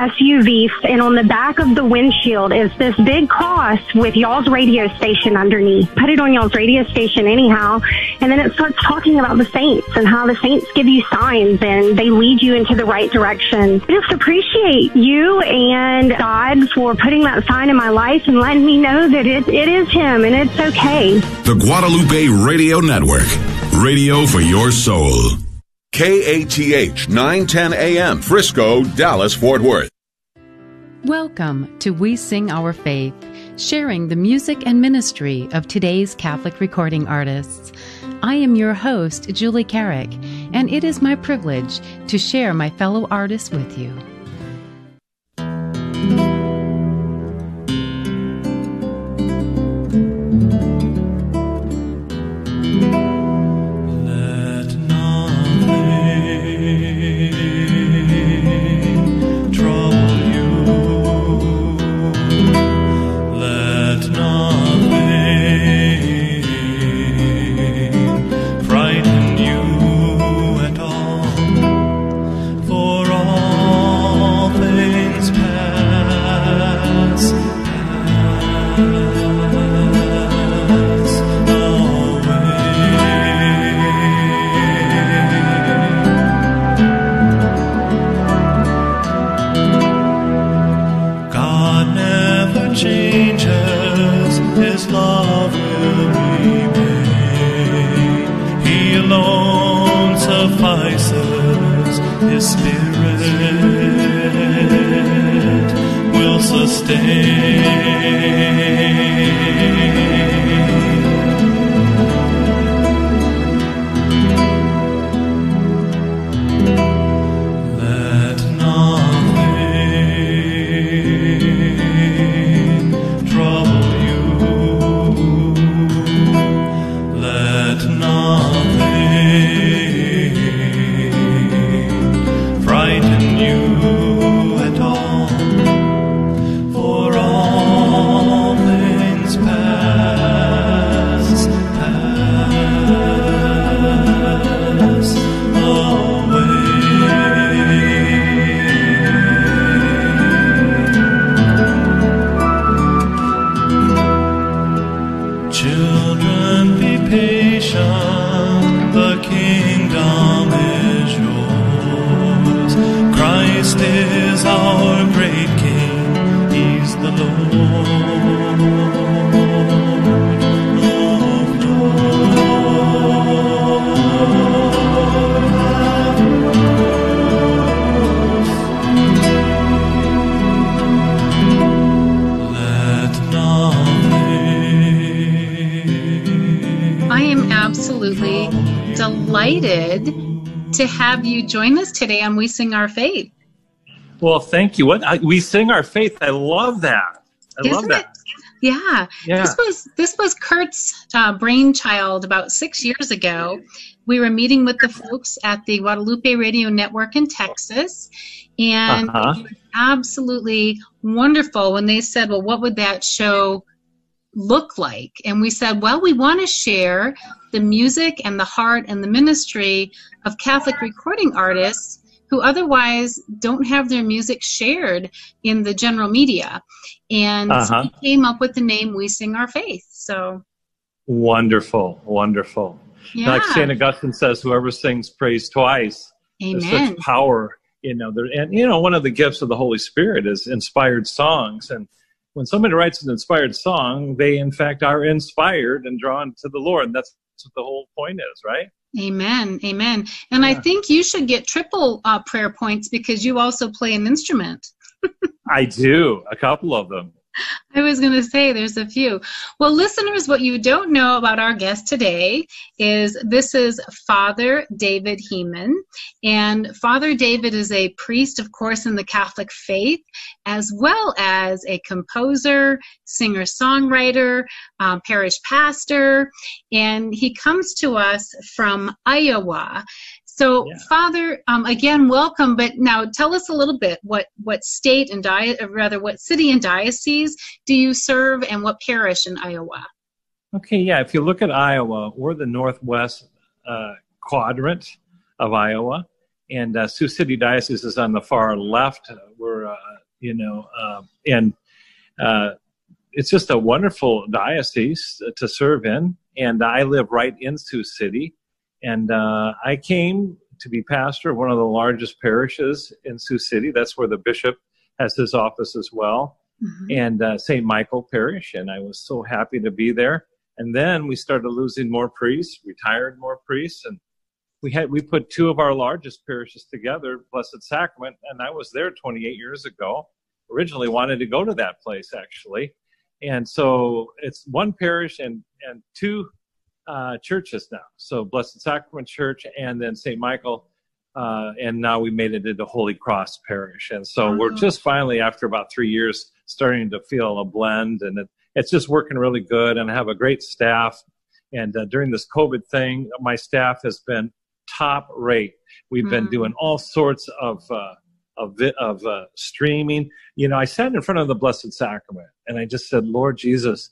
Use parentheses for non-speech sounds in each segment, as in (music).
SUV, and on the back of the windshield is this big cross with y'all's radio station underneath. Put it on y'all's radio station anyhow, and then it starts talking about the saints and how the saints give you signs and they lead you into the right direction. I just appreciate you and God for putting that sign in my life and letting me know that it, it is Him and it's okay. The Guadalupe Radio Network, radio for your soul. KATH 910 AM, Frisco, Dallas, Fort Worth. Welcome to We Sing Our Faith, sharing the music and ministry of today's Catholic recording artists. I am your host, Julie Carrick, and it is my privilege to share my fellow artists with you. Well, thank you. What I, we sing our faith. I love that. I love Isn't that. it? Yeah. Yeah. This was this was Kurt's uh, brainchild about six years ago. We were meeting with the folks at the Guadalupe Radio Network in Texas, and Uh-huh. it was absolutely wonderful when they said, "Well, what would that show look like?" And we said, "Well, we want to share the music and the heart and the ministry of Catholic recording artists." Who otherwise don't have their music shared in the general media. And Uh-huh. came up with the name We Sing Our Faith. So, Wonderful, wonderful. yeah. Like Saint Augustine says, whoever sings praise twice. There's such power, you know. There, and you know, one of the gifts of the Holy Spirit is inspired songs. And when somebody writes an inspired song, they in fact are inspired and drawn to the Lord. And That's what the whole point is, right? Amen. Amen. And I think you should get triple uh, prayer points because you also play an instrument. (laughs) I do a couple of them. (laughs) I was going to say there's a few. Well, listeners, what you don't know about our guest today is this is Father David Hemann. And Father David is a priest, of course, in the Catholic faith, as well as a composer, singer songwriter, um, parish pastor. And he comes to us from Iowa. So, Yeah. Father, um, again, welcome. But now, tell us a little bit what what state and di- or rather, what city and diocese do you serve, and what parish in Iowa? Okay, yeah. If you look at Iowa, we're the northwest uh, quadrant of Iowa, and uh, Sioux City Diocese is on the far left. We're, uh, you know, uh, and uh, it's just a wonderful diocese to serve in. And I live right in Sioux City, and uh, I came to be pastor of one of the largest parishes in Sioux City. That's where the bishop has his office as well, mm-hmm. and uh, St. Michael Parish. And I was so happy to be there. And then we started losing more priests, retired more priests, and we had we put two of our largest parishes together, Blessed Sacrament, and I was there 28 years ago. Originally wanted to go to that place actually, and so it's one parish and and two uh, churches now. So Blessed Sacrament Church and then St. Michael, uh, and now we made it into Holy Cross Parish, and so we're just finally after about three years starting to feel a blend, and it, it's just working really good, and I have a great staff. And uh, during this COVID thing, my staff has been top rate. We've mm. been hmm. doing all sorts of uh, of of uh, streaming. You know, I sat in front of the Blessed Sacrament and I just said, Lord Jesus.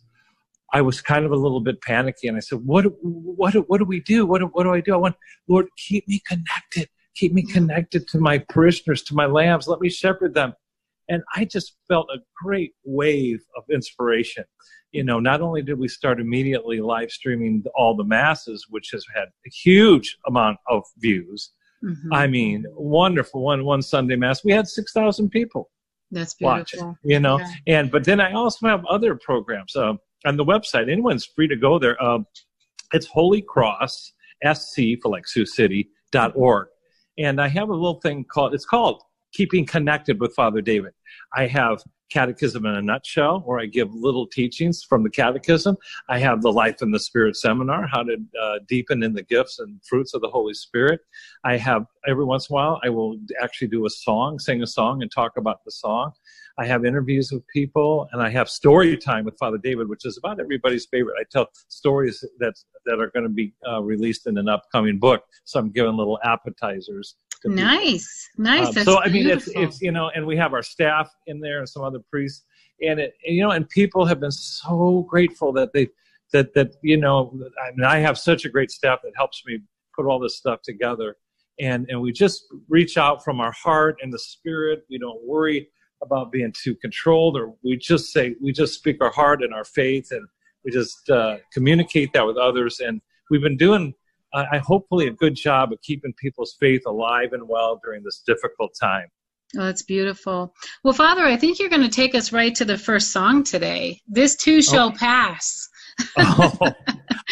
I was kind of a little bit panicky, and I said, "What, what, what do we do? What, what do I do? I want, Lord, keep me connected, keep me connected to my parishioners, to my lambs. Let me shepherd them." And I just felt a great wave of inspiration you know, not only did we start immediately live streaming all the masses, which has had a huge amount of views. Mm-hmm. I mean, wonderful. One one Sunday mass, we had six thousand people. That's beautiful. Watch, you know, yeah. and but then I also have other programs uh, on the website. Anyone's free to go there. Uh, it's Holy Cross SC for like Sioux City dot org, and I have a little thing called. It's called Keeping Connected with Father David. I have Catechism in a Nutshell, where I give little teachings from the Catechism. I have the Life in the Spirit seminar, how to uh, deepen in the gifts and fruits of the Holy Spirit. I have every once in a while, I will actually do a song, sing a song, and talk about the song. I have interviews with people, and I have story time with Father David, which is about everybody's favorite. I tell stories that that are going to be uh, released in an upcoming book, so I'm giving little appetizers nice. Nice. Um, so i mean it's it's you know and we have our staff in there and some other priests and it and, you know and people have been so grateful that they that that you know i mean i have such a great staff that helps me put all this stuff together and and we just reach out from our heart and the spirit. We don't worry about being too controlled or we just say we just speak our heart and our faith and we just uh, communicate that with others and we've been doing I hopefully a good job of keeping people's faith alive and well during this difficult time. Oh, that's beautiful. Well, Father, I think you're going to take us right to the first song today. This too shall okay. pass. (laughs) oh,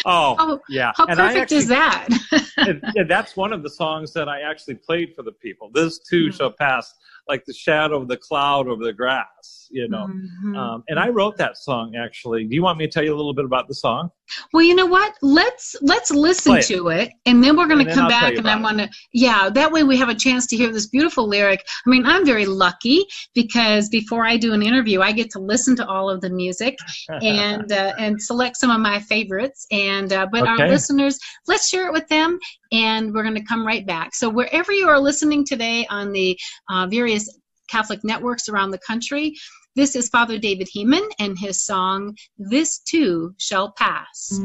oh, yeah. How and perfect actually, is that? (laughs) and, and that's one of the songs that I actually played for the people. This too mm-hmm. shall pass like the shadow of the cloud over the grass, you know. Mm-hmm. Um, and I wrote that song actually. Do you want me to tell you a little bit about the song? Well, you know what? Let's let's listen to it, and then we're going to come I'll back, and I want to. Yeah, that way we have a chance to hear this beautiful lyric. I mean, I'm very lucky because before I do an interview, I get to listen to all of the music (laughs) and uh, and select some of my favorites. And uh, but okay. our listeners, let's share it with them, and we're going to come right back. So wherever you are listening today on the uh, various Catholic networks around the country, this is Father David Hemann and his song, This Too Shall Pass.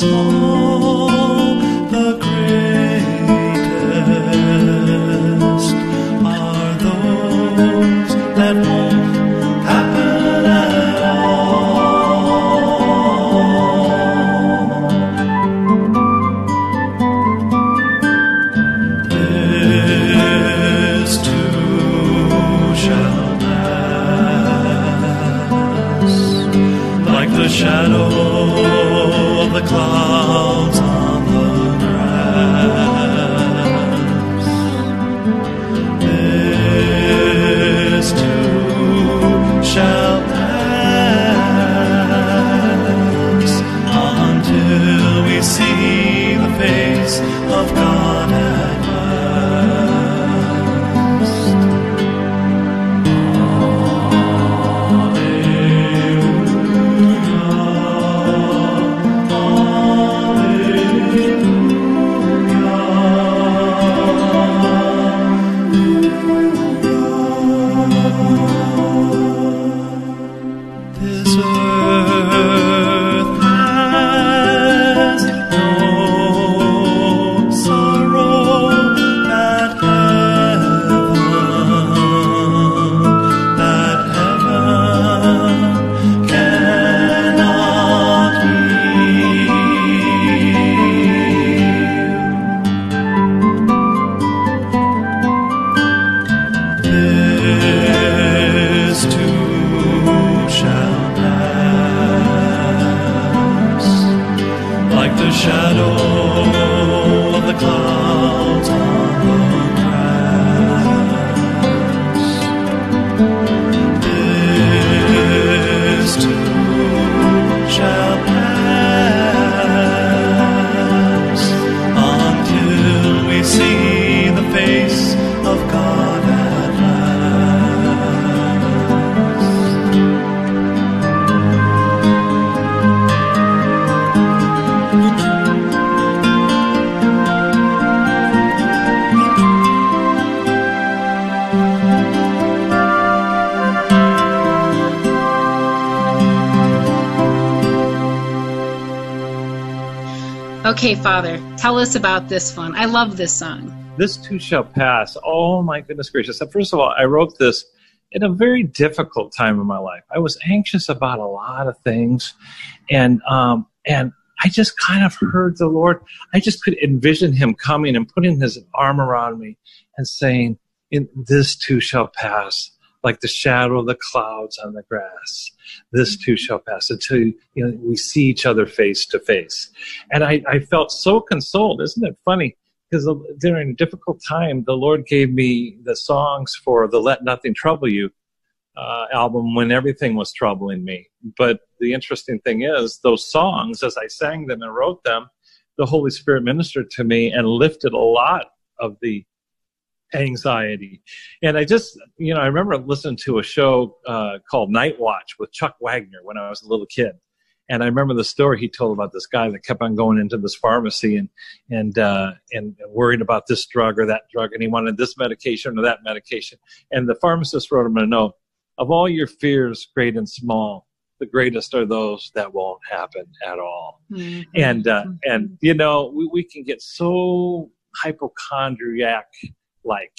small. Okay, Father, tell us about this one. I love this song. This too shall pass. Oh my goodness gracious. First of all, I wrote this in a very difficult time in my life. I was anxious about a lot of things and um and I just kind of heard the Lord. I just could envision him coming and putting his arm around me and saying, in this too shall pass like the shadow of the clouds on the grass. This too shall pass until you know, we see each other face to face. And I, I felt so consoled. Isn't it funny? Because during a difficult time, the Lord gave me the songs for the Let Nothing Trouble You uh, album when everything was troubling me. But the interesting thing is, those songs, as I sang them and wrote them, the Holy Spirit ministered to me and lifted a lot of the anxiety. And I just, you know, I remember listening to a show uh, called Night Watch with Chuck Wagner when I was a little kid. And I remember the story he told about this guy that kept on going into this pharmacy and and uh, and worried about this drug or that drug, and he wanted this medication or that medication. And the pharmacist wrote him a note: "Of all your fears, great and small, the greatest are those that won't happen at all." Mm-hmm. And uh, and you know, we, we can get so hypochondriac like.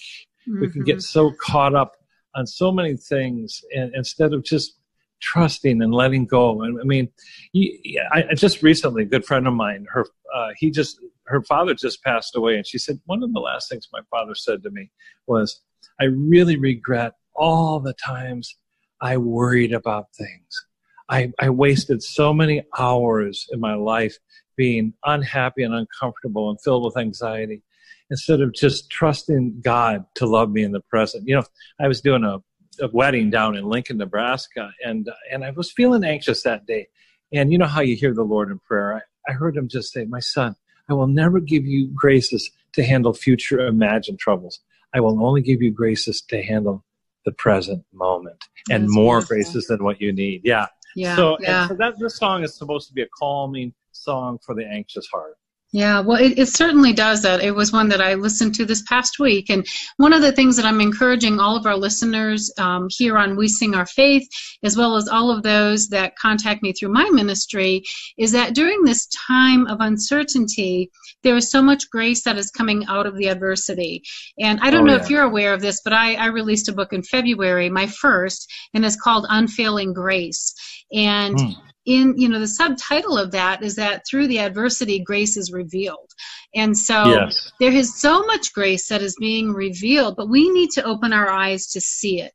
Mm-hmm. We can get so caught up on so many things and instead of just trusting and letting go. And I mean, he, I, I, just recently, a good friend of mine, her, uh, he just, her father just passed away. And she said, one of the last things my father said to me was, I really regret all the times I worried about things. I, I wasted so many hours in my life being unhappy and uncomfortable and filled with anxiety instead of just trusting God to love me in the present. You know, I was doing a, a wedding down in Lincoln, Nebraska, and and I was feeling anxious that day. And you know how you hear the Lord in prayer. I, I heard him just say, "My son, I will never give you graces to handle future imagined troubles. I will only give you graces to handle the present moment, and That's more beautiful. graces than what you need." Yeah. Yeah. So, yeah. so that this song is supposed to be a calming song for the anxious heart. Yeah, well, it, it, certainly does that. It was one that I listened to this past week. And one of the things that I'm encouraging all of our listeners um, here on We Sing Our Faith, as well as all of those that contact me through my ministry, is that during this time of uncertainty, there is so much grace that is coming out of the adversity. And I don't oh, know yeah. if you're aware of this, but I, I released a book in February, my first, and it's called Unfailing Grace. And mm in you know the subtitle of that is that through the adversity grace is revealed. And so yes. there is so much grace that is being revealed but we need to open our eyes to see it.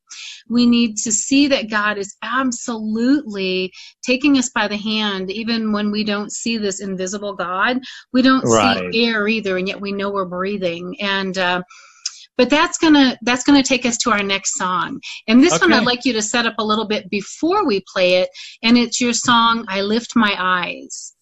We need to see that god is absolutely taking us by the hand even when we don't see this invisible god. We don't right. see air either and yet we know we're breathing. And uh, but that's gonna that's gonna take us to our next song. And this okay. one I'd like you to set up a little bit before we play it, and it's your song "I Lift My Eyes."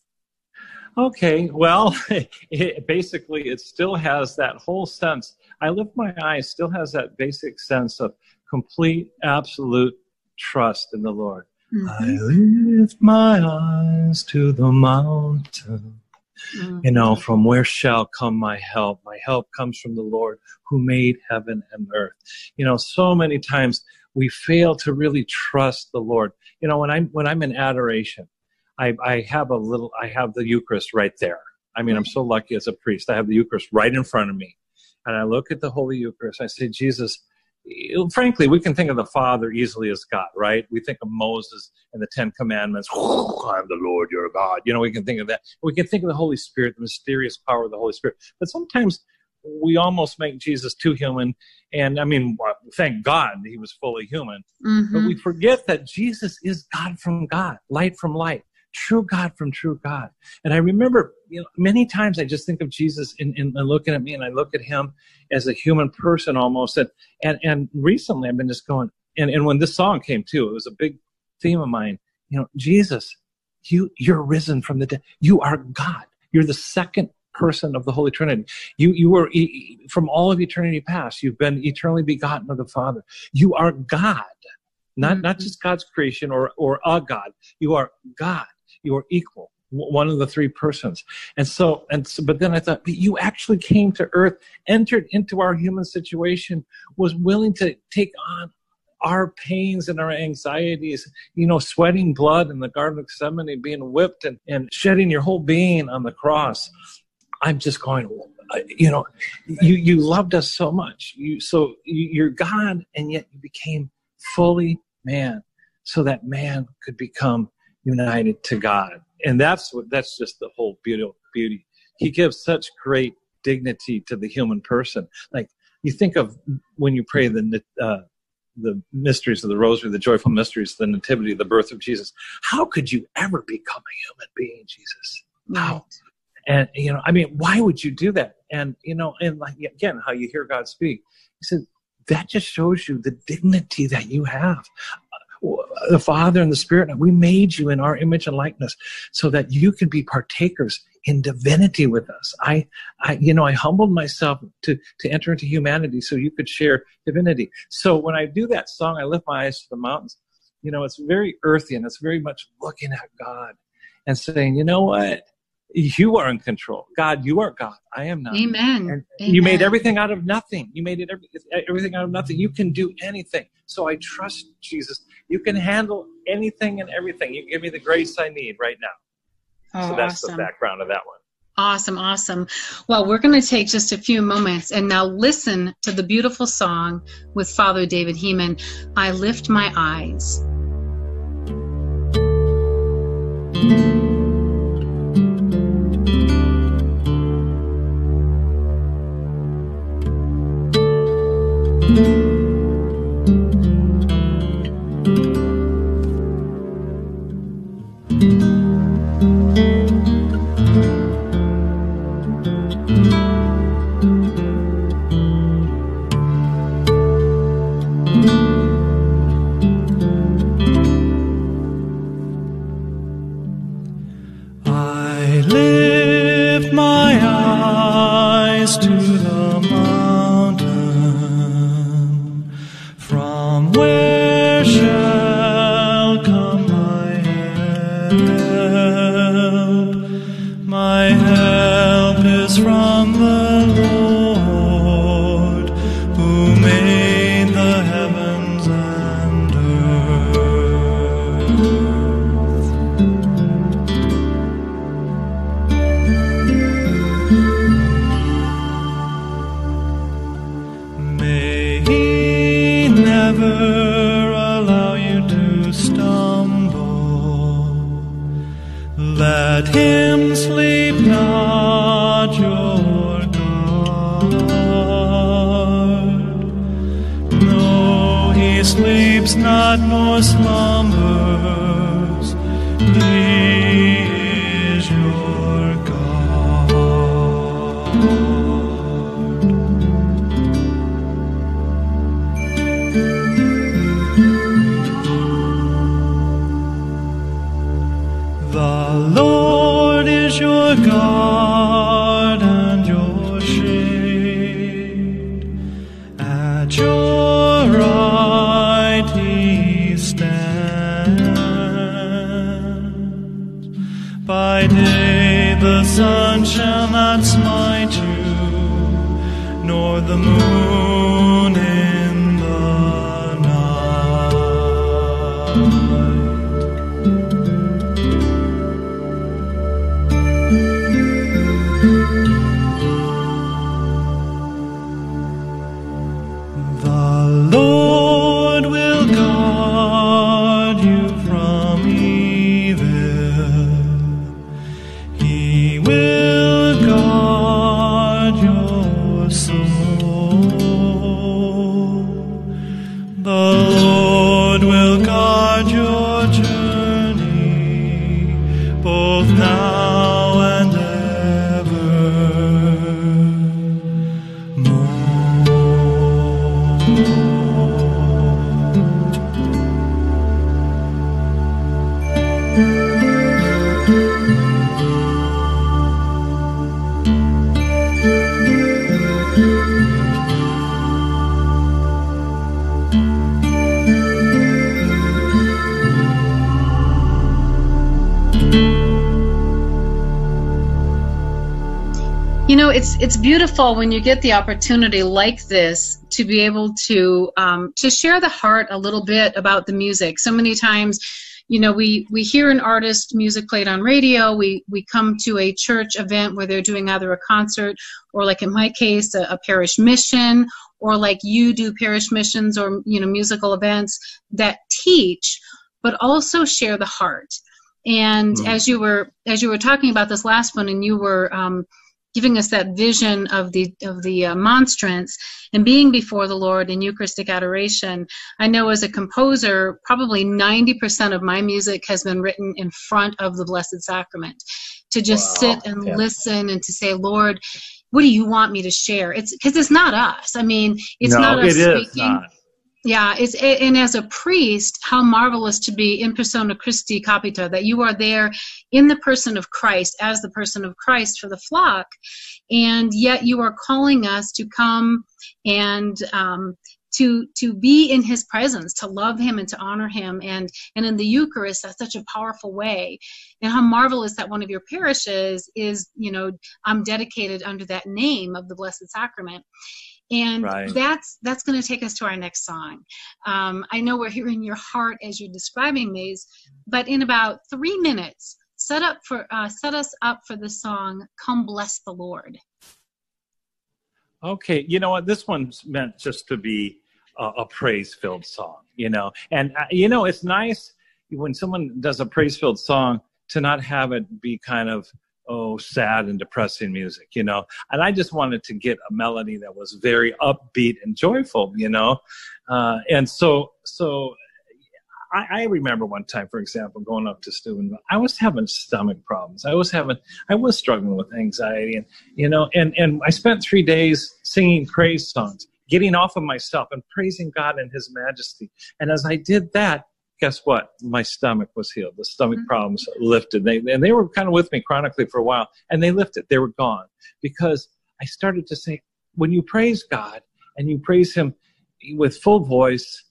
Okay, well, (laughs) it, basically, it still has that whole sense. I lift my eyes still has that basic sense of complete, absolute trust in the Lord. Mm-hmm. I lift my eyes to the mountain Mm-hmm. You know, from where shall come my help? My help comes from the Lord who made heaven and earth. You know, so many times we fail to really trust the Lord. You know, when I'm when I'm in adoration, I, I have a little I have the Eucharist right there. I mean, I'm so lucky as a priest. I have the Eucharist right in front of me. And I look at the Holy Eucharist. I say, Jesus, frankly, we can think of the Father easily as God, right? We think of Moses and the Ten Commandments. (laughs) I'm the Lord your God. You know, we can think of that. We can think of the Holy Spirit, the mysterious power of the Holy Spirit. But sometimes we almost make Jesus too human. And I mean, thank God he was fully human. Mm-hmm. But we forget that Jesus is God from God, light from light true God from true God. And I remember, you know, many times I just think of Jesus in, in, in, looking at me and I look at him as a human person almost. And, and, and recently I've been just going, and, and when this song came too, it was a big theme of mine. You know, Jesus, you, you're risen from the dead. You are God. You're the second person of the Holy Trinity. You, you were from all of eternity past. You've been eternally begotten of the Father. You are God, not, mm-hmm. not just God's creation or, or a God. You are God you're equal one of the three persons and so and so, but then i thought you actually came to earth entered into our human situation was willing to take on our pains and our anxieties, you know, sweating blood in the Garden of Gethsemane, being whipped and, and shedding your whole being on the cross. I'm just going, you know, you, you loved us so much. You, so you're God and yet you became fully man so that man could become united to God. And that's what, that's just the whole beauty, beauty. He gives such great dignity to the human person. Like you think of when you pray the, uh, the mysteries of the rosary, the joyful mysteries, the nativity, the birth of Jesus. How could you ever become a human being, Jesus? How? And you know, I mean, why would you do that? And you know, and like again, how you hear God speak. He said that just shows you the dignity that you have. The Father and the Spirit, we made you in our image and likeness so that you could be partakers in divinity with us. I, I, you know, I humbled myself to, to enter into humanity so you could share divinity. So when I do that song, I lift my eyes to the mountains. You know, it's very earthy and it's very much looking at God and saying, you know what? You are in control. God, you are God. I am not. Amen. Amen. you made everything out of nothing. You made it every, everything out of nothing. You can do anything. So I trust Jesus. You can handle anything and everything. You give me the grace I need right now. Oh, so that's awesome. the background of that one. Awesome, awesome. Well, we're going to take just a few moments and now listen to the beautiful song with Father David Hemann, I Lift My Eyes. I it's beautiful when you get the opportunity like this to be able to um, to share the heart a little bit about the music. So many times, you know, we we hear an artist music played on radio. We we come to a church event where they're doing either a concert or, like in my case, a, a parish mission, or like you do parish missions or you know musical events that teach, but also share the heart. And mm. as you were as you were talking about this last one, and you were um, giving us that vision of the of the uh, monstrance and being before the Lord in Eucharistic adoration. I know as a composer, probably 90% of my music has been written in front of the Blessed Sacrament. To just wow. sit and yeah. listen and to say, Lord, what do you want me to share? It's because it's not us. I mean, it's no, not us it speaking. Not. Yeah, it's and as a priest, how marvelous to be in persona Christi capita that you are there in the person of Christ as the person of Christ for the flock, and yet you are calling us to come and um, to to be in His presence, to love Him and to honor Him, and and in the Eucharist, that's such a powerful way. And how marvelous that one of your parishes is, you know, I'm dedicated under that name of the Blessed Sacrament and right. that's that's going to take us to our next song. Um, i know we're hearing your heart as you're describing these but in about three minutes set up for uh, set us up for the song come bless the lord. Okay you know what? This one's meant just to be a, a praise filled song you know? And uh, you know it's nice when someone does a praise filled song to not have it be kind of oh sad and depressing music you know? And i just wanted to get a melody that was very upbeat and joyful you know? Uh, and so so I, I, remember one time for example going up to Steubenville i was having stomach problems. I was having i was struggling with anxiety and you know and and i spent three days singing praise songs getting off of myself and praising god and his majesty. And as i did that guess what? My stomach was healed. The stomach mm-hmm. problems lifted. They, and they were kind of with me chronically for a while, and they lifted. They were gone because I started to say, when you praise God and you praise Him with full voice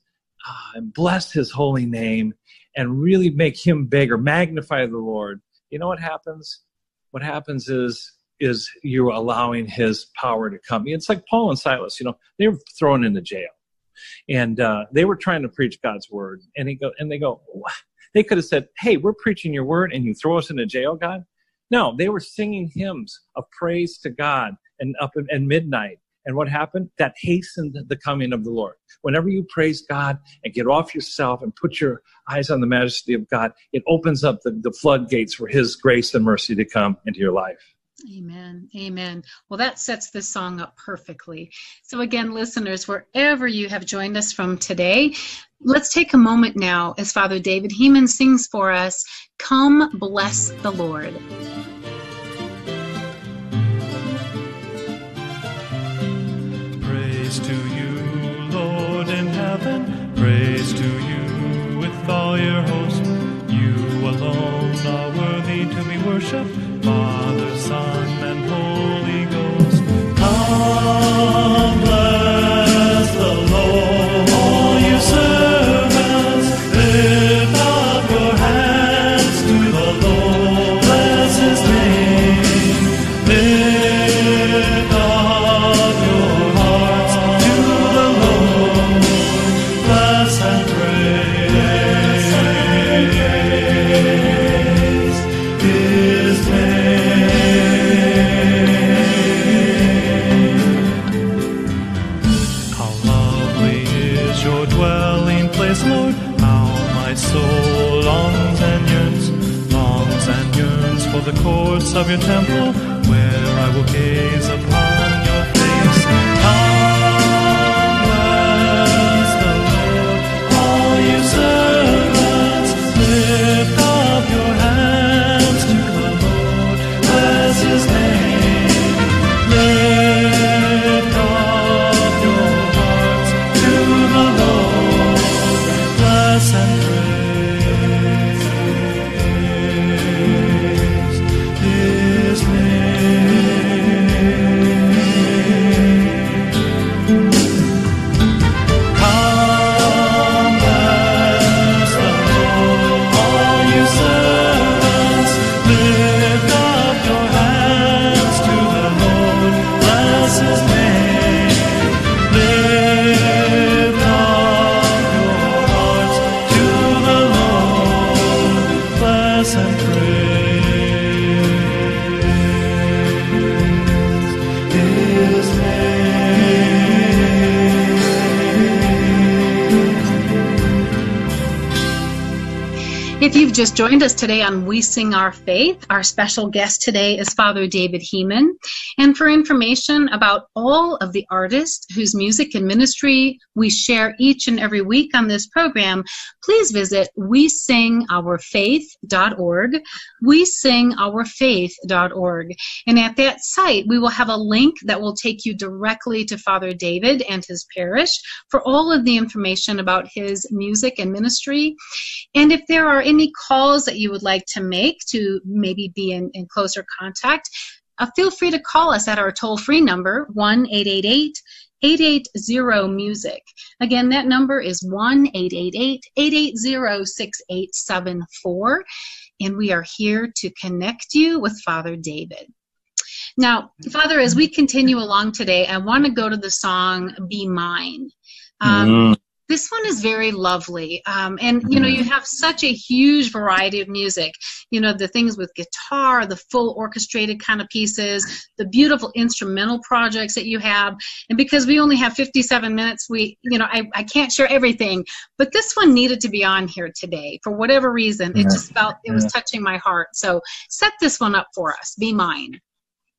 uh, and bless His holy name and really make Him bigger, magnify the Lord, you know what happens? What happens is is you're allowing His power to come. It's like Paul and Silas. You know, they were thrown into jail and uh, they were trying to preach God's word, and he go and they go, they could have said, "Hey, we're preaching your word, and you throw us into jail, God." No, they were singing hymns of praise to God and up at midnight. And what happened? That hastened the coming of the Lord. Whenever you praise God and get off yourself and put your eyes on the majesty of God, it opens up the, the floodgates for His grace and mercy to come into your life. Amen. Amen. Well, that sets this song up perfectly. So, again, listeners, wherever you have joined us from today, let's take a moment now as Father David Hemann sings for us Come Bless the Lord. Praise to you, Lord in heaven. Praise to you with all your host. You alone are worthy to be worshipped. Just joined us today on We Sing Our Faith, our special guest today is Father David Hemann. And for information about all of the artists whose music and ministry we share each and every week on this program, please visit wesingourfaith.org, wesingourfaith.org. And at that site, we will have a link that will take you directly to Father David and his parish for all of the information about his music and ministry. And if there are any calls that you would like to make to maybe be in, in closer contact, uh, feel free to call us at our toll free number, 1 888 880 music. Again, that number is 1 888 880 6874. And we are here to connect you with Father David. Now, Father, as we continue along today, I want to go to the song Be Mine. Um, mm. This one is very lovely. Um, and, you know, you have such a huge variety of music. You know, the things with guitar, the full orchestrated kind of pieces, the beautiful instrumental projects that you have. And because we only have 57 minutes, we, you know, I, I can't share everything. But this one needed to be on here today. For whatever reason, it just felt, it was touching my heart. So set this one up for us. Be mine.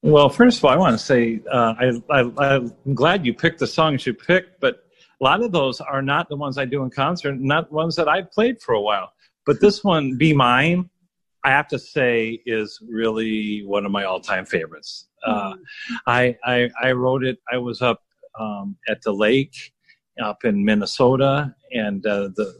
Well, first of all, I want to say uh, I, I, I'm glad you picked the songs you picked, but a lot of those are not the ones I do in concert, not ones that I've played for a while. But this one, Be Mine, I have to say is really one of my all-time favorites. Uh, I, I, I wrote it. I was up um, at the lake up in Minnesota, and uh, the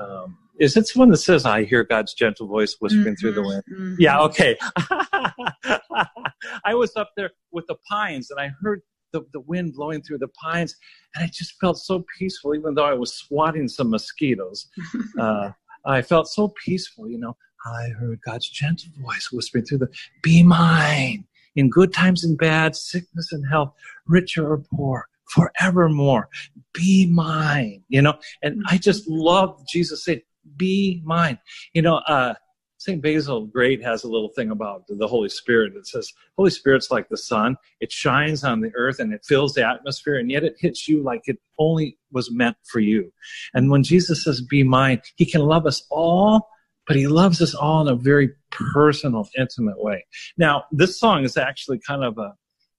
um, is it one that says I hear God's gentle voice whispering mm-hmm, through the mm-hmm, wind? Mm-hmm. Yeah, okay. (laughs) I was up there with the pines, and I heard the, the wind blowing through the pines, and I just felt so peaceful, even though I was swatting some mosquitoes. (laughs) uh, I felt so peaceful, you know. I heard God's gentle voice whispering through the, be mine in good times and bad, sickness and health, rich or poor, forevermore. Be mine, you know. And I just love Jesus saying, be mine. You know, uh, St. Basil Great has a little thing about the Holy Spirit. It says, Holy Spirit's like the sun. It shines on the earth and it fills the atmosphere, and yet it hits you like it only was meant for you. And when Jesus says, Be mine, he can love us all, but he loves us all in a very personal, intimate way. Now, this song is actually kind of a,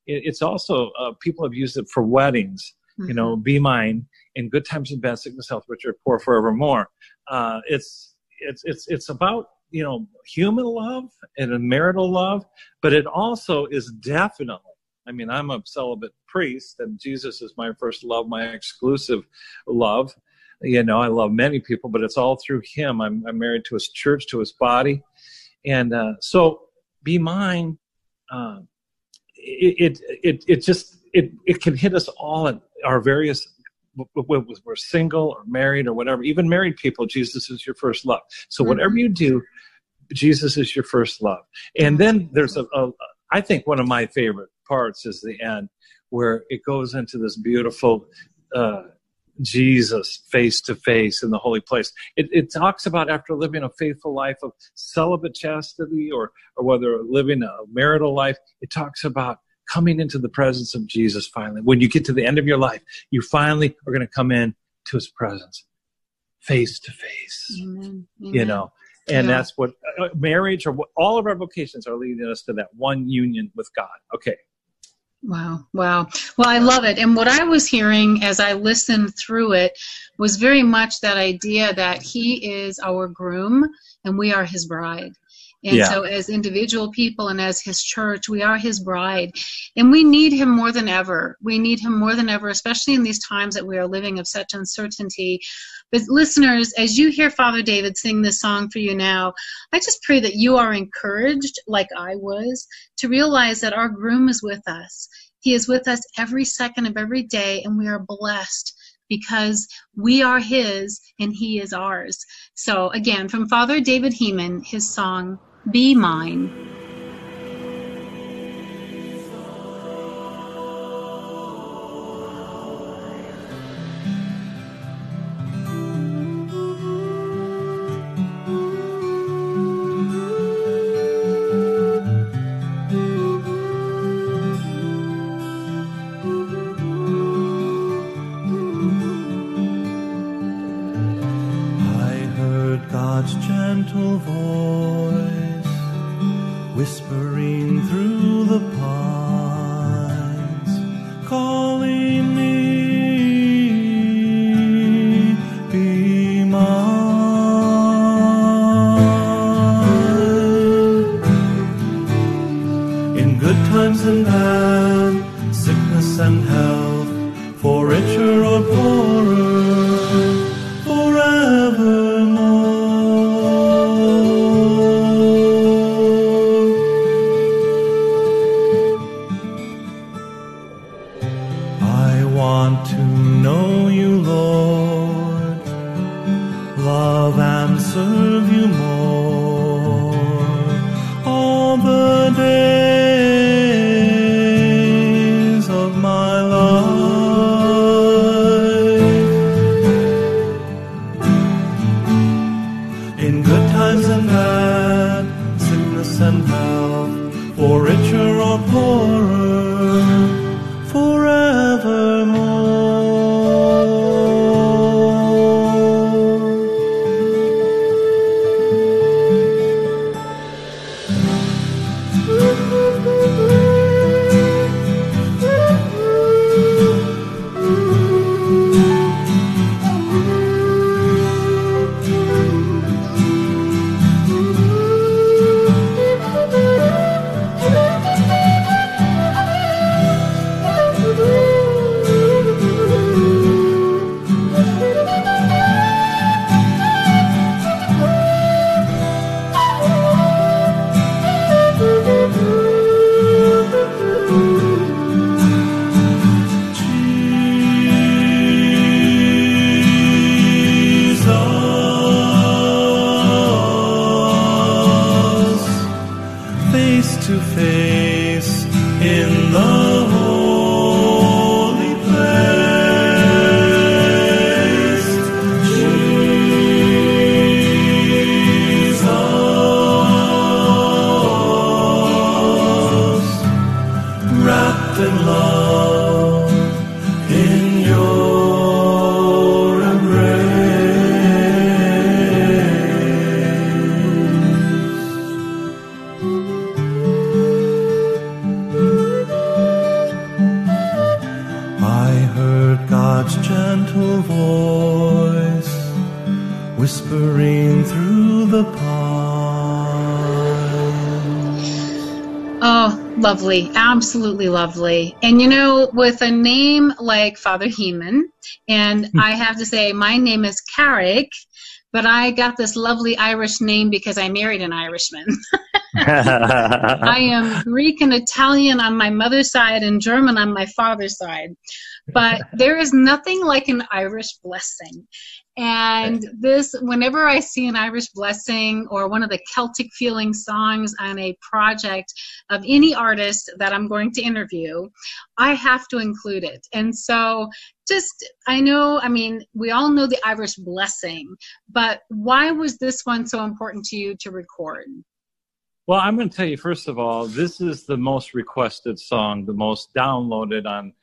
it's also, uh, people have used it for weddings. Mm-hmm. You know, mm-hmm. be mine in good times and bad, sickness, health, rich or poor, forevermore. Uh, it's, it's, it's, it's about you know human love and a marital love but it also is definitely i mean i'm a celibate priest and jesus is my first love my exclusive love. You know i love many people but it's all through him. I'm, I'm married to his church to his body. And uh, so be mine uh, it, it it it just it it can hit us all at our various we're single or married or whatever, even married people, Jesus is your first love. So whatever mm-hmm. you do, Jesus is your first love. And then there's a, a I think one of my favorite parts is the end where it goes into this beautiful uh, Jesus face to face in the holy place. It, it, talks about after living a faithful life of celibate chastity or, or whether living a marital life, it talks about coming into the presence of Jesus finally. When you get to the end of your life, you finally are going to come in to his presence face to face. You know, and yeah. that's what uh, marriage or what, all of our vocations are leading us to that one union with God. Okay. Wow, wow. Well, I love it. And what I was hearing as I listened through it was very much that idea that he is our groom and we are his bride. And yeah. so, as individual people and as His church, we are His bride. And we need Him more than ever. We need Him more than ever, especially in these times that we are living of such uncertainty. But, listeners, as you hear Father David sing this song for you now, I just pray that you are encouraged, like I was, to realize that our groom is with us. He is with us every second of every day, and we are blessed because we are His and He is ours. So, again, from Father David Hemann, his song, be mine. Lovely. Absolutely lovely. And you know, with a name like Father Hemann, and hmm. I have to say, my name is Carrick, but I got this lovely Irish name because I married an Irishman. (laughs) I am Greek and Italian on my mother's side and German on my father's side. But there is nothing like an Irish blessing. And this, whenever I see an Irish blessing or one of the Celtic feeling songs on a project of any artist that I'm going to interview, I have to include it. And so, just, I know, I mean, we all know the Irish blessing, but why was this one so important to you to record? Well, I'm going to tell you first of all, this is the most requested song, the most downloaded on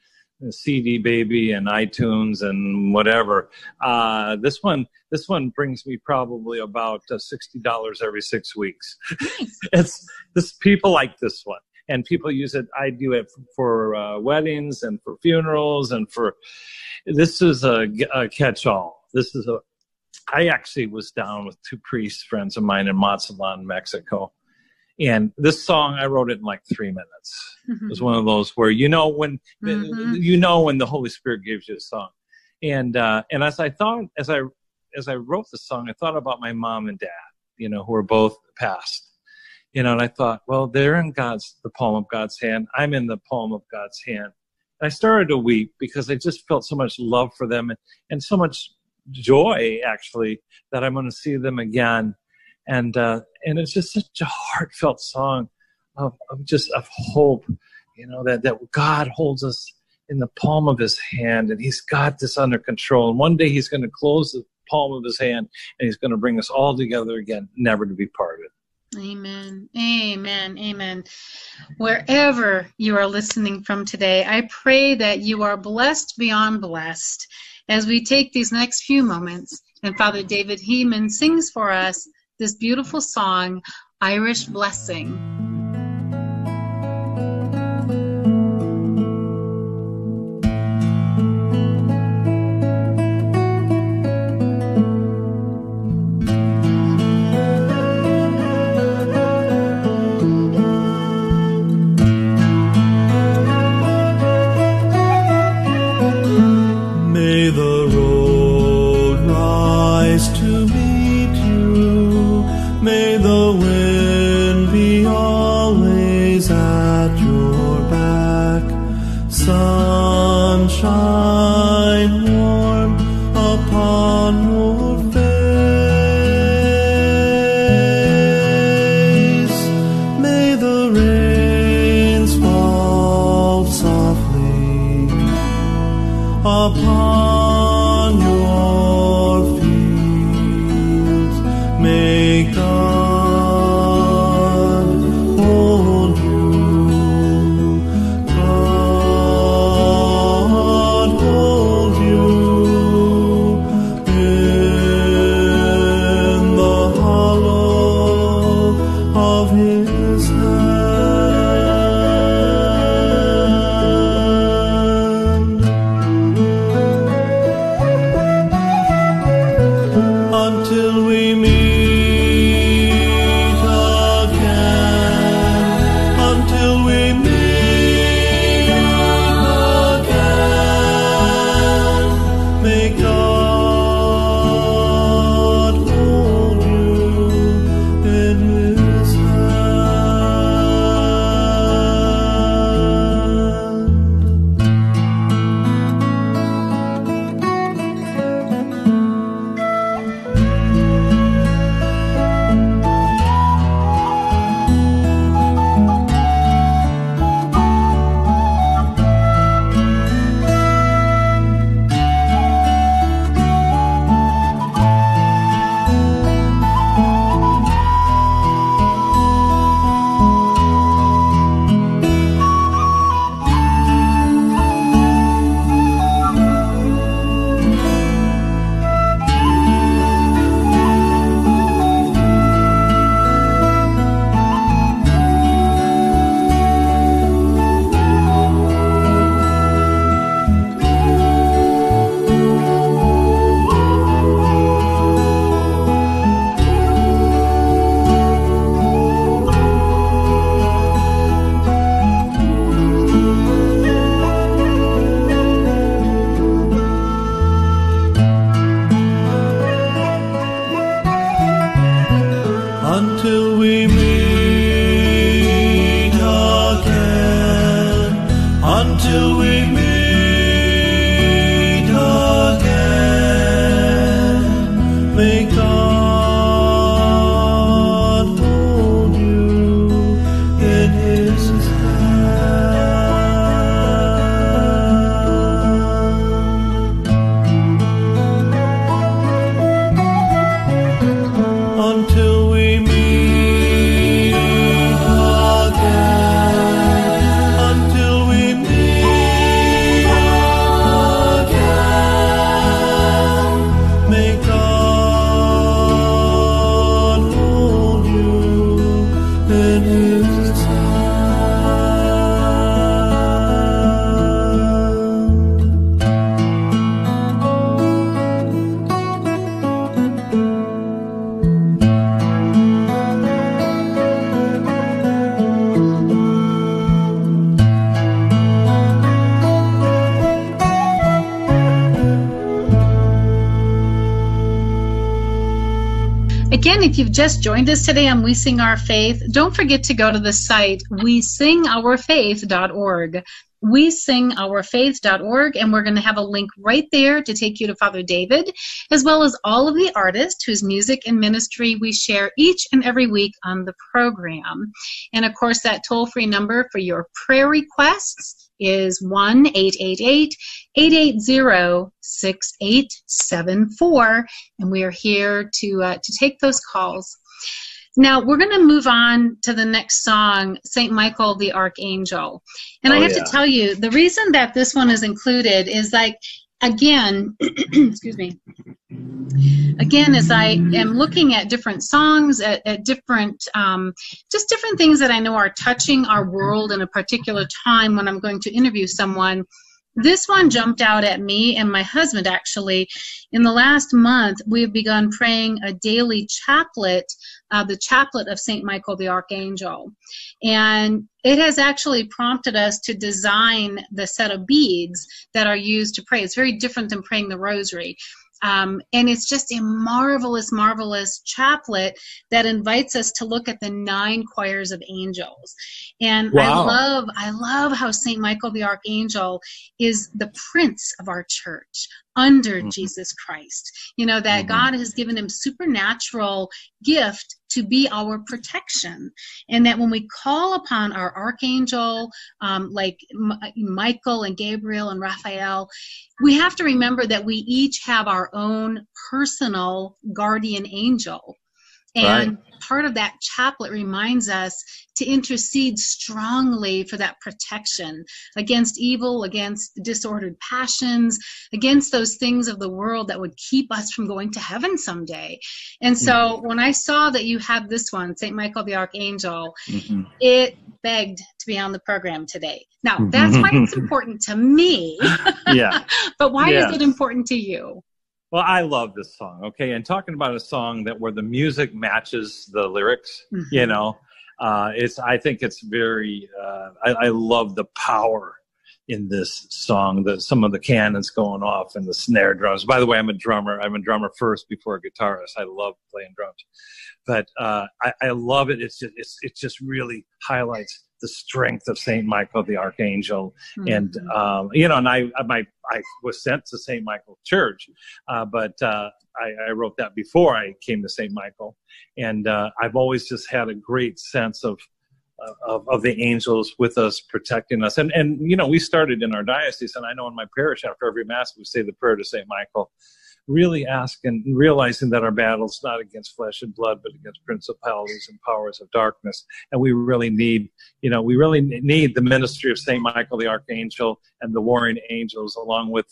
CD Baby and iTunes and whatever. Uh, this one, this one brings me probably about uh, sixty dollars every six weeks. (laughs) it's this people like this one, and people use it. I do it for uh, weddings and for funerals and for. This is a, a catch-all. This is a. I actually was down with two priest friends of mine in Mazatlan, Mexico and this song i wrote it in like three minutes. It was one of those where you know when Mhm. you know when the holy spirit gives you a song. And uh and as i thought as i as i wrote the song i thought about my mom and dad you know who are both passed. You know and i thought well they're in god's the palm of god's hand. I'm in the palm of god's hand. And i started to weep because i just felt so much love for them and, and so much joy actually that i'm going to see them again and uh, and it's just such a heartfelt song of, of just of hope, you know that that God holds us in the palm of His hand, and He's got this under control. And one day He's going to close the palm of His hand, and He's going to bring us all together again, never to be parted. Amen. Amen. Amen. Wherever you are listening from today, I pray that you are blessed beyond blessed as we take these next few moments and Father David Hemann sings for us this beautiful song, Irish Blessing. If you've just joined us today on We Sing Our Faith, don't forget to go to the site wesingourfaith.org. WeSingOurFaith.org, and we're going to have a link right there to take you to Father David, as well as all of the artists whose music and ministry we share each and every week on the program. And of course, that toll free number for your prayer requests is 1 888 880 6874. And we are here to, uh, to take those calls. Now we're going to move on to the next song, St. Michael the Archangel. And oh, I have yeah. to tell you, the reason that this one is included is like again, (clears throat) excuse me. Again, as I am looking at different songs, at, at different, um, just different things that I know are touching our world in a particular time when I'm going to interview someone, this one jumped out at me and my husband actually. In the last month, we've begun praying a daily chaplet, uh, the chaplet of St. Michael the Archangel. And it has actually prompted us to design the set of beads that are used to pray. It's very different than praying the rosary. Um, and it's just a marvelous, marvelous chaplet that invites us to look at the nine choirs of angels. And wow. I love, I love how Saint Michael the Archangel is the prince of our church under mm-hmm. Jesus Christ. You know, that mm-hmm. God has given him supernatural gift to be our protection. And that when we call upon our archangel, um, like M- Michael and Gabriel and Raphael, we have to remember that we each have our own personal guardian angel. And right part of that chaplet reminds us to intercede strongly for that protection against evil, against disordered passions, against those things of the world that would keep us from going to heaven someday. And so mm-hmm. when I saw that you had this one, St. Michael the Archangel, mm-hmm. it begged to be on the program today. Now, that's why it's important to me. (laughs) yeah. (laughs) but why yes. is it important to you? Well, I love this song. Okay, and talking about a song that where the music matches the lyrics, mm-hmm. you know, uh, it's. I think it's very. Uh, I, I, love the power in this song. The some of the cannons going off and the snare drums. By the way, I'm a drummer. I'm a drummer first before a guitarist. I love playing drums, but uh, I, I love it. It's just. It's. It just really highlights the strength of Saint Michael the Archangel, mm-hmm. and um, you know, and I, my, I was sent to Saint Michael Church, uh, but uh, I, I, wrote that before I came to Saint Michael, and uh, I've always just had a great sense of, of. Of, the angels with us, protecting us, and and you know we started in our diocese, and I know in my parish after every mass we say the prayer to Saint Michael, really asking, realizing that our battle is not against flesh and blood, but against principalities and powers of darkness. And we really need, you know, we really need the ministry of Saint Michael the Archangel and the warring angels, along with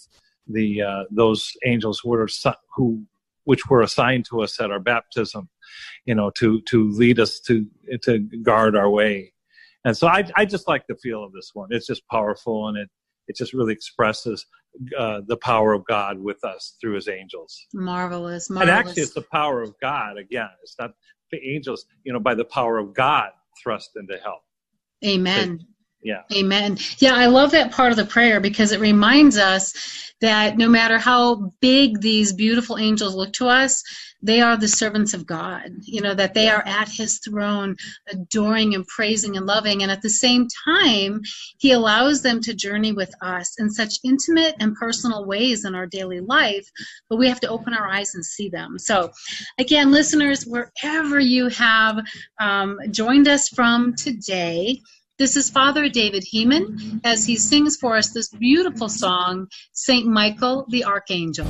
the uh, those angels who are who which were assigned to us at our baptism, you know, to to lead us to to guard our way. And so I I just like the feel of this one. It's just powerful and it it just really expresses uh, the power of God with us through His angels. Marvelous, marvelous. And actually, it's the power of God. Again, it's not the angels. You know, by the power of God thrust into hell. Amen. Yeah. Amen. Yeah, I love that part of the prayer because it reminds us that no matter how big these beautiful angels look to us, they are the servants of God. You know, that they are at his throne, adoring and praising and loving. And at the same time, he allows them to journey with us in such intimate and personal ways in our daily life, but we have to open our eyes and see them. So, again, listeners, wherever you have um, joined us from today, this is Father David Hemann as he sings for us this beautiful song, St. Michael the Archangel.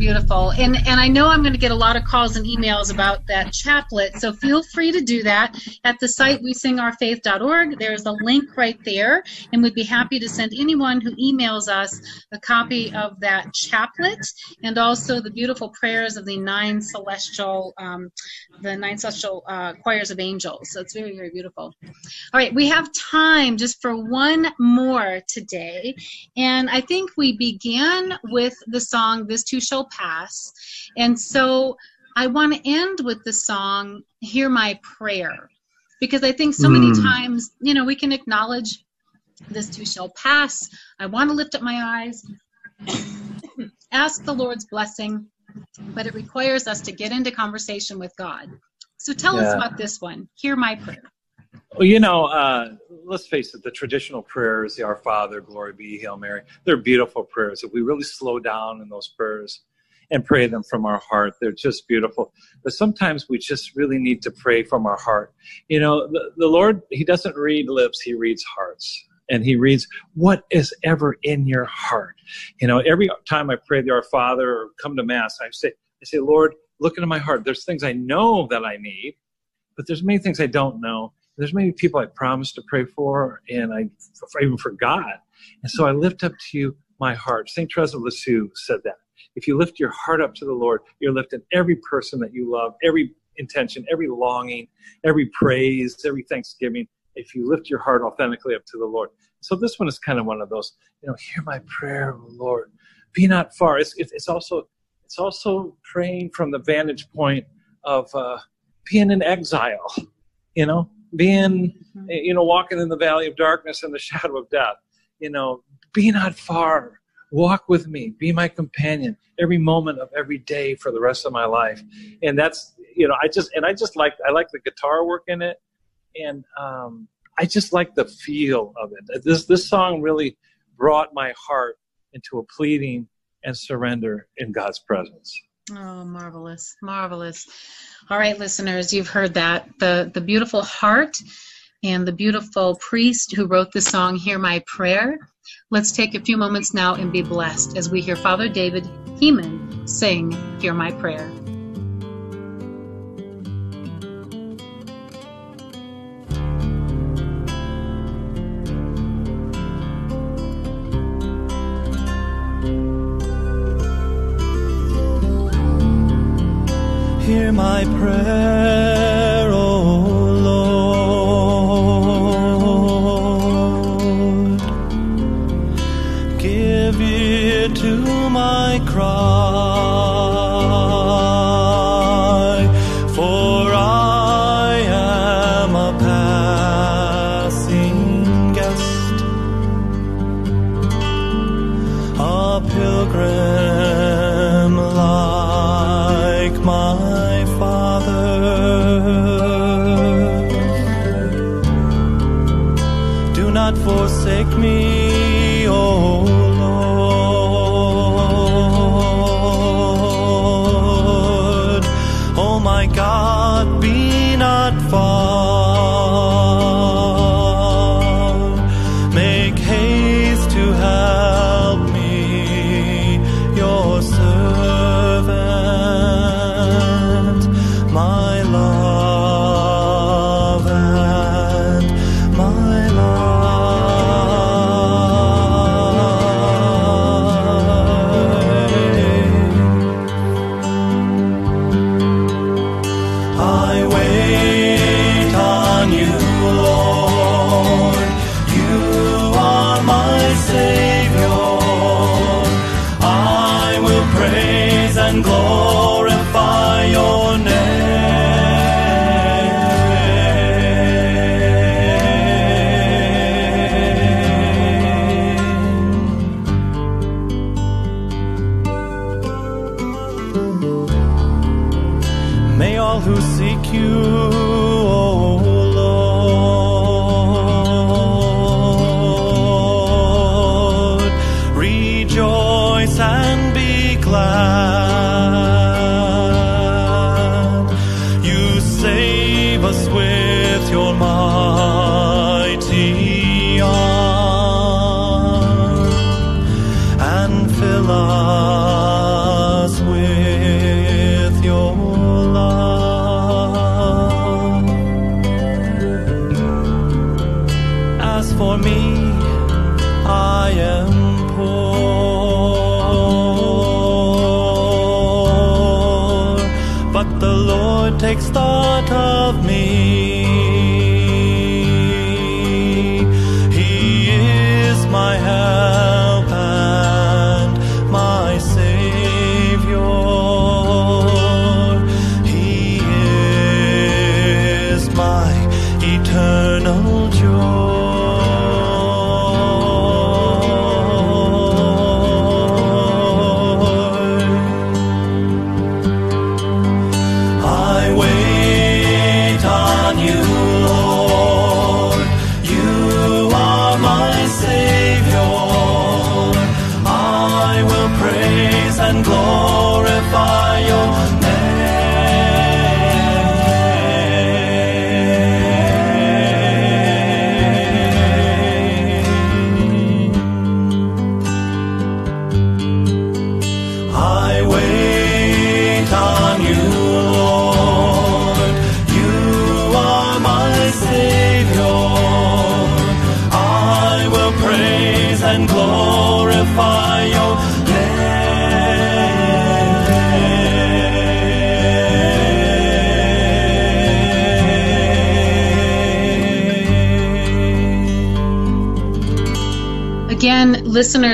Beautiful. And and I know I'm going to get a lot of calls and emails about that chaplet. So feel free to do that at the site we singourfaith.org. There's a link right there, and we'd be happy to send anyone who emails us a copy of that chaplet and also the beautiful prayers of the nine celestial um, the nine celestial uh, choirs of angels. So it's very very beautiful. All right, we have time just for one more today, and I think we began with the song "This Too Shall pass. And so I want to end with the song Hear My Prayer because I think so many mm. times, you know, we can acknowledge this too shall pass. I want to lift up my eyes, (clears throat) ask the Lord's blessing, but it requires us to get into conversation with God. So tell yeah. us about this one. Hear my prayer. Well, you know, uh, let's face it, the traditional prayers, the Our Father, Glory be, Hail Mary, they're beautiful prayers. If we really slow down in those prayers, and pray them from our heart. They're just beautiful. But sometimes we just really need to pray from our heart. You know, the, the Lord, He doesn't read lips, He reads hearts. And He reads what is ever in your heart. You know, every time I pray to our Father or come to Mass, I say, I say, Lord, look into my heart. There's things I know that I need, but there's many things I don't know. There's many people I promised to pray for, and I even forgot. And so I lift up to you my heart. St. Teresa of Lisieux said that. If you lift your heart up to the Lord, you're lifting every person that you love, every intention, every longing, every praise, every thanksgiving. If you lift your heart authentically up to the Lord. So this one is kind of one of those, you know, hear my prayer, Lord. Be not far. It's, it's also it's also praying from the vantage point of uh, being in exile, you know, being, mm-hmm. you know, walking in the valley of darkness and the (laughs) shadow of death. You know, be not far walk with me. Be my companion every moment of every day for the rest of my life. And that's you know i just and i just like i like the guitar work in it. And um, i just like the feel of it. This this song really brought my heart into a pleading and surrender in god's presence. Oh, marvelous, marvelous. All right, listeners, you've heard that. The the beautiful heart and the beautiful priest who wrote the song Hear My Prayer Let's take a few moments now and be blessed as we hear Father David Hemann sing Hear My Prayer.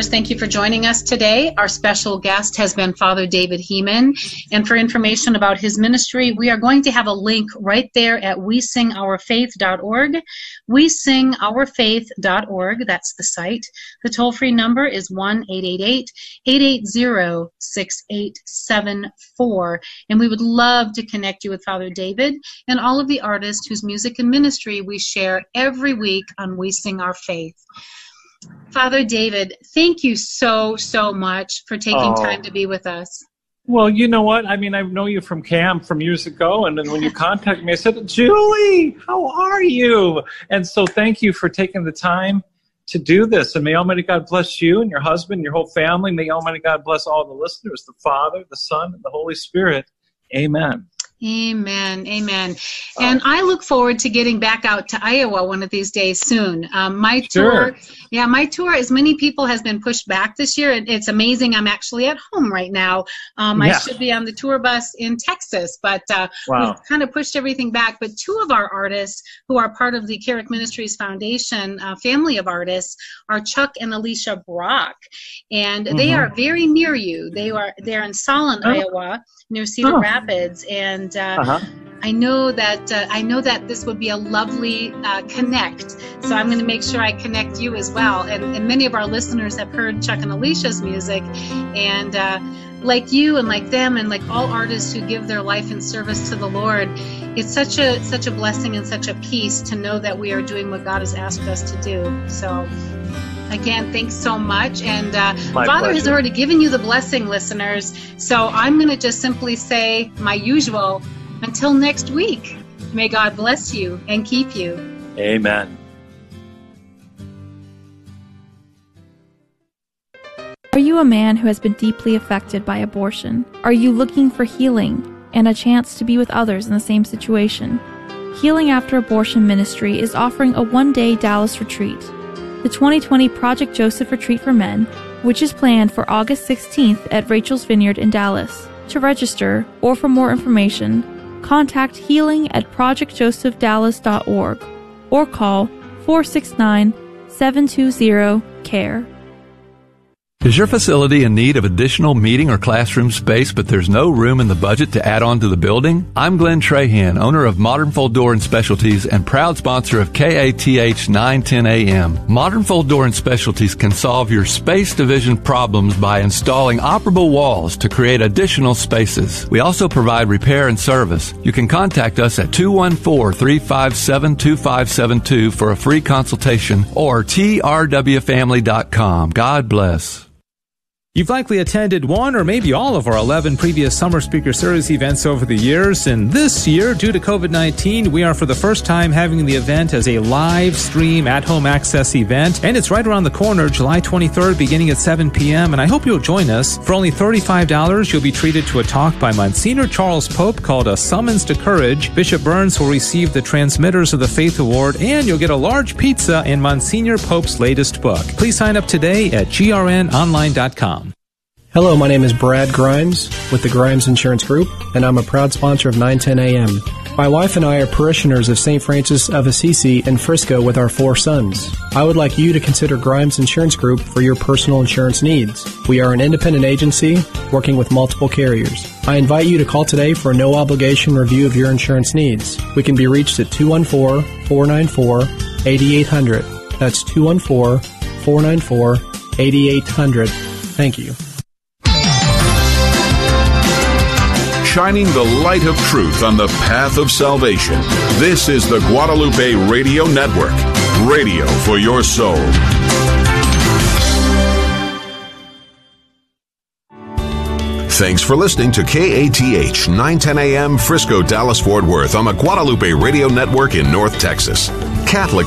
Listeners, thank you for joining us today. Our special guest has been Father David Hemann. And for information about his ministry, we are going to have a link right there at wesingourfaith.org. Wesingourfaith.org, that's the site. The toll free number is 1 888 880 6874. And we would love to connect you with Father David and all of the artists whose music and ministry we share every week on We Sing Our Faith. Father David, thank you so, so much for taking Oh. time to be with us. Well, you know what? I mean, I know you from camp from years ago, and then when you (laughs) contacted me, I said, "Julie, how are you?" And so, thank you for taking the time to do this. And may Almighty God bless you and your husband, your whole family. May Almighty God bless all the listeners, the Father, the Son, and the Holy Spirit. Amen. Amen. Amen. And I look forward to getting back out to Iowa one of these days soon. Um, my Sure. tour, yeah, my tour, as many people, has been pushed back this year. It, it's amazing. I'm actually at home right now. Um, I should be on the tour bus in Texas, but uh, Wow. we've kind of pushed everything back. But two of our artists who are part of the Carrick Ministries Foundation uh, family of artists are Chuck and Alicia Brock, and they Mhm. are very near you. They are they're in Solon, Oh. Iowa, near Cedar Oh. Rapids, and uh, Uh-huh. I know that uh, I know that this would be a lovely uh, connect. So I'm going to make sure I connect you as well. And, and many of our listeners have heard Chuck and Alicia's music, and uh, like you and like them and like all artists who give their life in service to the Lord, it's such a such a blessing and such a peace to know that we are doing what God has asked us to do. So. Again, thanks so much. And uh, My Father has already given you the blessing, listeners. So I'm going to just simply say my usual until next week. May God bless you and keep you. Amen. Are you a man who has been deeply affected by abortion? Are you looking for healing and a chance to be with others in the same situation? Healing After Abortion Ministry is offering a one day Dallas retreat. The 2020 Project Joseph Retreat for Men, which is planned for August 16th at Rachel's Vineyard in Dallas. To register or for more information, contact healing at projectjosephDallas.org or call 469 720 CARE. Is your facility in need of additional meeting or classroom space, but there's no room in the budget to add on to the building? I'm Glenn Trahan, owner of Modern Fold Door and Specialties and proud sponsor of KATH 910 AM. Modern Fold Door and Specialties can solve your space division problems by installing operable walls to create additional spaces. We also provide repair and service. You can contact us at 214-357-2572 for a free consultation or trwfamily.com. God bless. You've likely attended one or maybe all of our 11 previous Summer Speaker Series events over the years, and this year, due to COVID 19, we are for the first time having the event as a live stream at home access event, and it's right around the corner, July 23rd, beginning at 7 p.m. And I hope you'll join us. For only $35, you'll be treated to a talk by Monsignor Charles Pope called A Summons to Courage. Bishop Burns will receive the Transmitters of the Faith Award, and you'll get a large pizza and Monsignor Pope's latest book. Please sign up today at grnonline.com. Hello, my name is Brad Grimes with the Grimes Insurance Group, and I'm a proud sponsor of 910 AM. My wife and I are parishioners of St. Francis of Assisi in Frisco with our four sons. I would like you to consider Grimes Insurance Group for your personal insurance needs. We are an independent agency working with multiple carriers. I invite you to call today for a no obligation review of your insurance needs. We can be reached at 214 494 8800. That's 214 494 8800. Thank you. Shining the light of truth on the path of salvation. This is the Guadalupe Radio Network, radio for your soul. Thanks for listening to KATH 910 AM Frisco, Dallas, Fort Worth on the Guadalupe Radio Network in North Texas. Catholic